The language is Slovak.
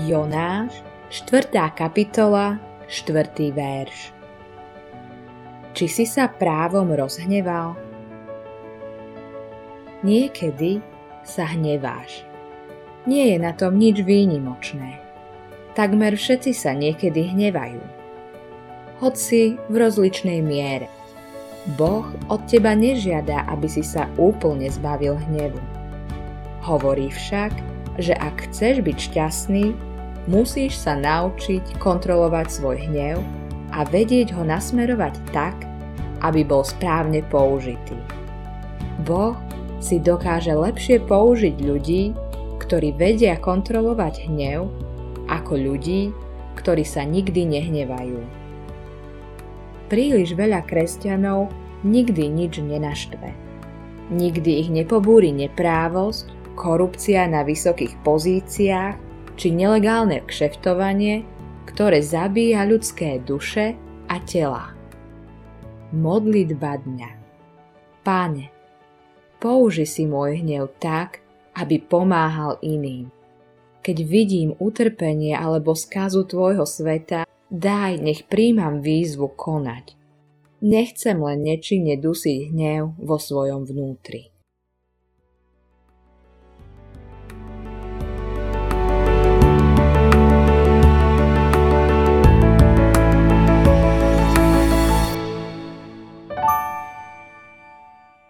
Jonáš, 4. kapitola, 4. verš. Či si sa právom rozhneval? Niekedy sa hneváš. Nie je na tom nič výnimočné. Takmer všetci sa niekedy hnevajú. Hoci v rozličnej miere. Boh od teba nežiada, aby si sa úplne zbavil hnevu. Hovorí však, že ak chceš byť šťastný, musíš sa naučiť kontrolovať svoj hnev a vedieť ho nasmerovať tak, aby bol správne použitý. Boh si dokáže lepšie použiť ľudí, ktorí vedia kontrolovať hnev, ako ľudí, ktorí sa nikdy nehnevajú. Príliš veľa kresťanov nikdy nič nenaštve. Nikdy ich nepobúri neprávosť, korupcia na vysokých pozíciách či nelegálne kšeftovanie, ktoré zabíja ľudské duše a tela. Modlitba dňa Páne, použi si môj hnev tak, aby pomáhal iným. Keď vidím utrpenie alebo skazu Tvojho sveta, daj, nech príjmam výzvu konať. Nechcem len nečine dusiť hnev vo svojom vnútri.